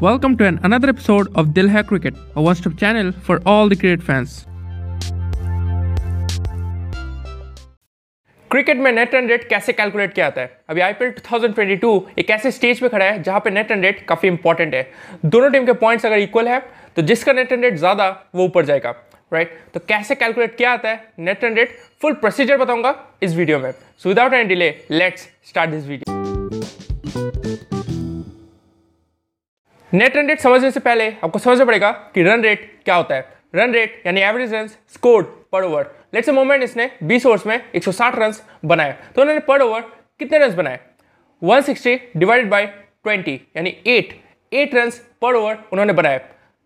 Welcome to an another episode of Dil Hai Cricket, a one-stop channel for all the cricket fans. Cricket में net run rate कैसे calculate किया जाता है? अभी IPL 2022 एक ऐसे स्टेज पे खड़ा है जहाँ पे नेट रन रेट काफ़ी इंपॉर्टेंट है। दोनों टीम के पॉइंट्स अगर इक्वल है तो जिसका नेट रन रेट ज़्यादा वो ऊपर जाएगा राइट right? तो कैसे कैलकुलेट किया जाता है? Net run rate full procedure बताऊँगा इस वीडियो में। So without any delay let's start this video net run rate समझने से पहले आपको समझना पड़ेगा कि रन रेट क्या होता है। रन रेट यानी average run scored per over let's moment इसने 20 ओवर्स में 160 रन बनाए। तो उन्होंने पर ओवर कितने रन बनाए? 160 डिवाइडेड बाय 20 यानी 8 8 रन पर ओवर उन्होंने बनाए।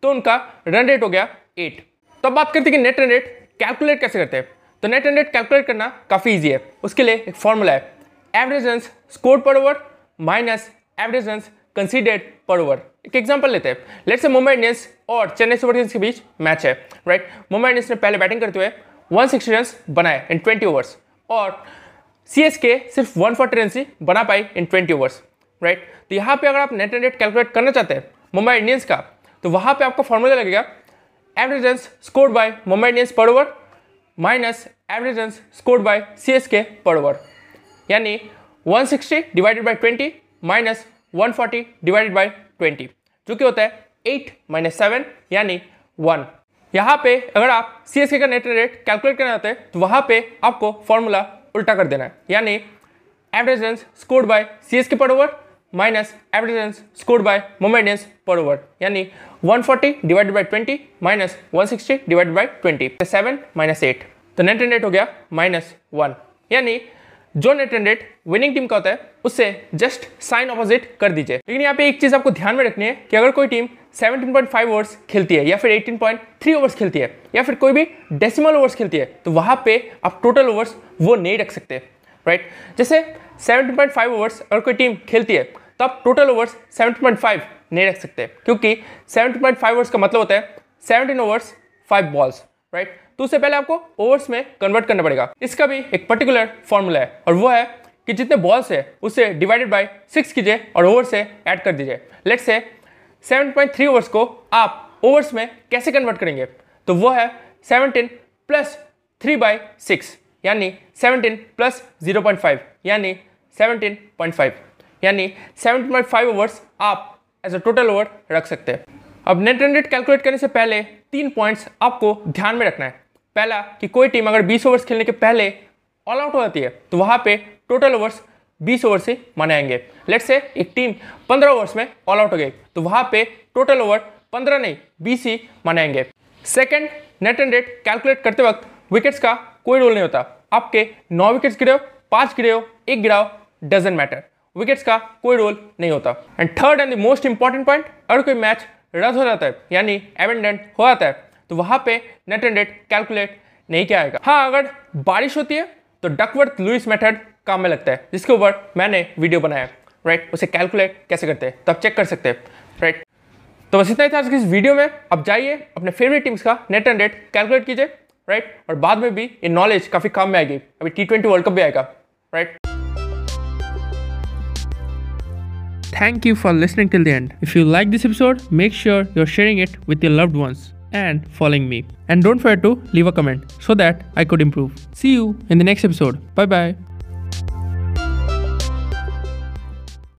तो उनका रन रेट हो गया 8 तो अब बात करते हैं कि नेट रन रेट कैलकुलेट कैसे करते हैं। तो नेट रन रेट कैलकुलेट करना काफ़ी ईजी है। उसके लिए एक फॉर्मूला है। Average run score per over minus average run considered per over एक एग्जांपल लेते हैं। लेट्स से मुंबई इंडियंस और चेन्नई सुपर किंग्स के बीच मैच है राइट मुंबई इंडियंस ने पहले बैटिंग करते हुए 160 रन बनाए इन 20 ओवर्स और सी सिर्फ़ 140 रन ही बना पाई इन 20 ओवर्स राइट तो यहाँ पे अगर आप नेट रेट कैलकुलेट करना चाहते हैं मुंबई इंडियंस का तो वहाँ पे आपका फॉर्मूला लगेगा average run scored by Mumbai Indians per over minus average run scored by C S K per over यानी 160 divided by 20 minus 140 divided by 20 जो कि होता है 8 माइनस सेवन यानी 1 यहाँ पे अगर आप सी एस के का नेट रेट कैलकुलेट करना चाहते हैं तो वहाँ पे आपको फॉर्मूला उल्टा कर देना है, यानी average run scored by C S K per over minus average run scored by Mumbai Indians per over यानी 140 forty divided by 20 minus 160 divided by 20 seven minus eight तो नेट रेट हो गया माइनस वन यानी जो net winning team का होता है, उससे जस्ट साइन ऑपोजिट कर दीजिए। लेकिन यहाँ पे एक चीज़ आपको ध्यान में रखनी है कि अगर कोई टीम 17.5 ओवर्स खेलती है या फिर 18.3 ओवर्स खेलती है या फिर कोई भी डेसिमल ओवर्स खेलती है तो वहाँ पे आप टोटल ओवर्स वो नहीं रख सकते राइट जैसे 17.5 ओवर्स अगर कोई टीम खेलती है तो आप टोटल ओवर्स 17.5 नहीं रख सकते, क्योंकि 17.5 ओवर्स का मतलब होता है 17 ओवर्स 5 बॉल्स राइट right? तो उससे पहले आपको ओवर्स में कन्वर्ट करना पड़ेगा। इसका भी एक पर्टिकुलर फॉर्मूला है और वो है कि जितने बॉल्स है उससे डिवाइडेड बाय सिक्स कीजिए और ओवर से ऐड कर दीजिए। लेट्स से 7.3 ओवर्स को आप ओवर्स में कैसे कन्वर्ट करेंगे? तो वो है 17 प्लस थ्री बाई सिक्स यानी 17 प्लस 0.5 यानी 17.5 यानी 17.5 ओवर्स आप एज अ टोटल ओवर रख सकते हैं। अब नेट रन रेट कैलकुलेट करने से पहले तीन पॉइंट्स आपको ध्यान में रखना है। पहला, कि कोई टीम अगर 20 ओवर्स खेलने के पहले ऑल आउट हो जाती है तो वहाँ पे टोटल ओवर्स 20 ओवर से मनाएँगे। लेट्स से एक टीम 15 ओवर्स में ऑल आउट हो गई तो वहाँ पे टोटल ओवर 15 नहीं 20 ही मनाएँगे। Second net and rate calculate करते वक्त विकेट्स का कोई रोल नहीं होता। आपके नौ विकेट्स गिरे हो, पाँच गिरे हो, एक गिराओ डजेंट मैटर विकेट्स का कोई रोल नहीं होता। And third and the most important point अगर कोई मैच रद्द हो जाता है, यानी एवेंडेंट हो जाता है तो वहाँ पे नेट एंड रेट कैलकुलेट नहीं किया जाएगा। हाँ अगर बारिश होती है तो डकवर्थ लुइस मेथड काम में लगता है, जिसके ऊपर मैंने वीडियो बनाया। राइट उसे कैलकुलेट कैसे करते हैं, तब चेक कर सकते हैं। राइट तो बस इतना ही था आज की इस वीडियो में। आप जाइए, अपने फेवरेट टीम्स का नेट एंड रेट कैलकुलेट कीजिए। राइट और बाद में भी ये नॉलेज काफ़ी काम में आएगी। अभी टी ट्वेंटी वर्ल्ड कप भी आएगा। Right Thank you for listening till the end. If you like this episode, make sure you're sharing it with your loved ones and following me. And don't forget to leave a comment so that I could improve. See you in the next episode. Bye bye.